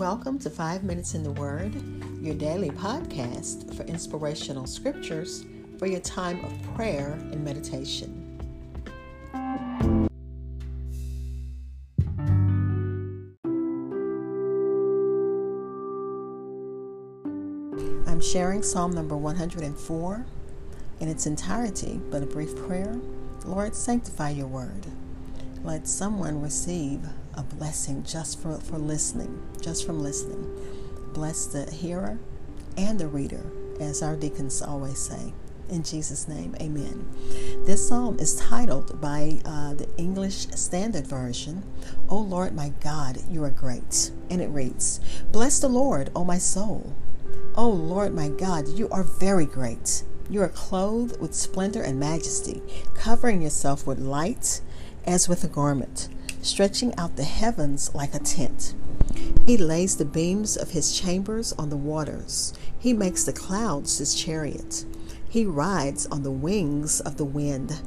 Welcome to Five Minutes in the Word, your daily podcast for inspirational scriptures for your time of prayer and meditation. I'm sharing Psalm number 104 in its entirety, but a brief prayer. Lord, sanctify your word. Let someone receive a blessing just for, for listening, just from listening. Bless the hearer and the reader, as our deacons always say. In Jesus' name, amen. This psalm is titled by uh, the English Standard Version, O Lord my God, you are great. And it reads, Bless the Lord, O my soul. O Lord my God, you are very great. You are clothed with splendor and majesty, covering yourself with light as with a garment stretching out the heavens like a tent. He lays the beams of his chambers on the waters. He makes the clouds his chariot. He rides on the wings of the wind.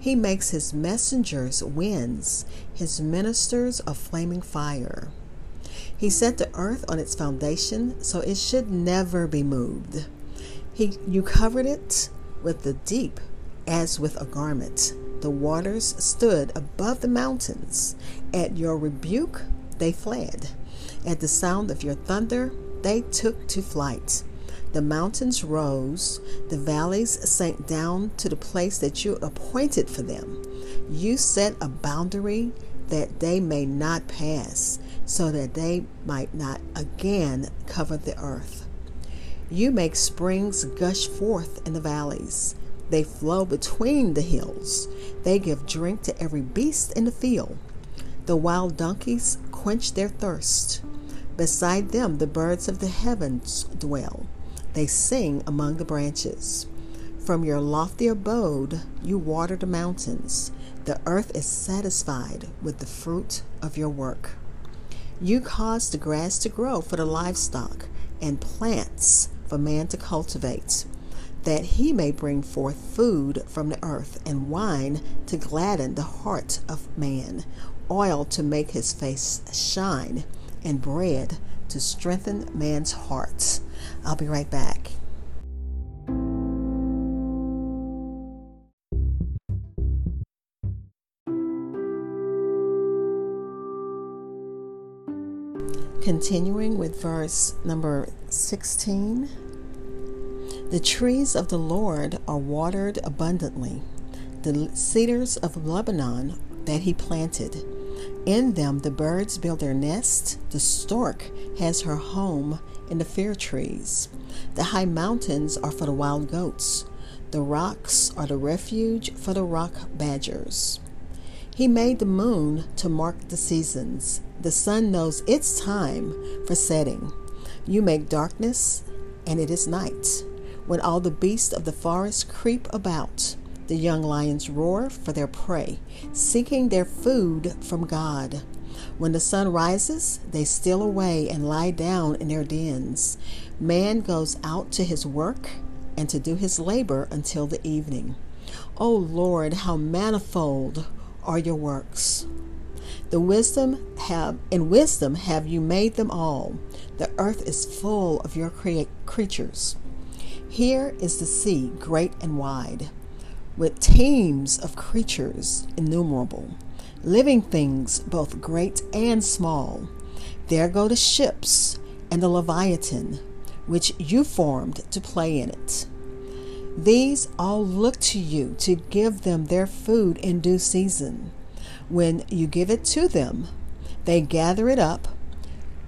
He makes his messengers winds, his ministers a flaming fire. He set the earth on its foundation so it should never be moved. He, you covered it with the deep as with a garment. The waters stood above the mountains. At your rebuke, they fled. At the sound of your thunder, they took to flight. The mountains rose, the valleys sank down to the place that you appointed for them. You set a boundary that they may not pass, so that they might not again cover the earth. You make springs gush forth in the valleys. They flow between the hills. They give drink to every beast in the field. The wild donkeys quench their thirst. Beside them, the birds of the heavens dwell. They sing among the branches. From your lofty abode, you water the mountains. The earth is satisfied with the fruit of your work. You cause the grass to grow for the livestock and plants for man to cultivate that he may bring forth food from the earth, and wine to gladden the heart of man, oil to make his face shine, and bread to strengthen man's heart. I'll be right back. Continuing with verse number 16. The trees of the Lord are watered abundantly, the cedars of Lebanon that he planted. In them the birds build their nests, the stork has her home in the fir trees. The high mountains are for the wild goats, the rocks are the refuge for the rock badgers. He made the moon to mark the seasons. The sun knows its time for setting. You make darkness, and it is night when all the beasts of the forest creep about. The young lions roar for their prey, seeking their food from God. When the sun rises, they steal away and lie down in their dens. Man goes out to his work and to do his labor until the evening. O Lord, how manifold are your works! The wisdom have in wisdom have you made them all. The earth is full of your crea- creatures. Here is the sea, great and wide, with teams of creatures innumerable, living things both great and small. There go the ships and the Leviathan, which you formed to play in it. These all look to you to give them their food in due season. When you give it to them, they gather it up.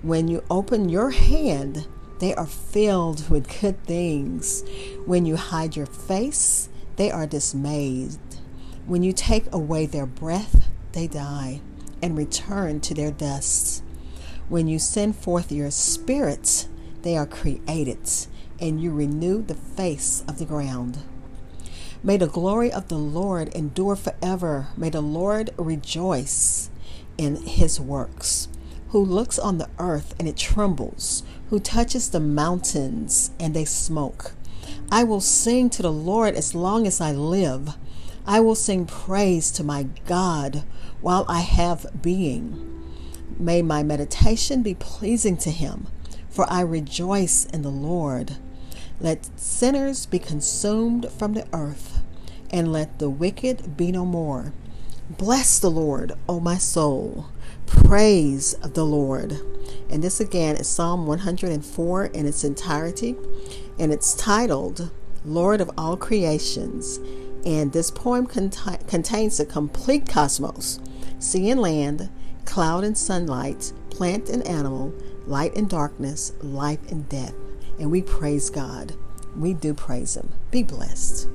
When you open your hand, they are filled with good things. When you hide your face, they are dismayed. When you take away their breath, they die and return to their dust. When you send forth your spirit, they are created, and you renew the face of the ground. May the glory of the Lord endure forever. May the Lord rejoice in his works who looks on the earth and it trembles, who touches the mountains and they smoke. I will sing to the Lord as long as I live. I will sing praise to my God while I have being. May my meditation be pleasing to him, for I rejoice in the Lord. Let sinners be consumed from the earth, and let the wicked be no more. Bless the Lord, O my soul. Praise the Lord. And this again is Psalm 104 in its entirety, and it's titled Lord of All Creations. And this poem cont- contains the complete cosmos sea and land, cloud and sunlight, plant and animal, light and darkness, life and death. And we praise God. We do praise Him. Be blessed.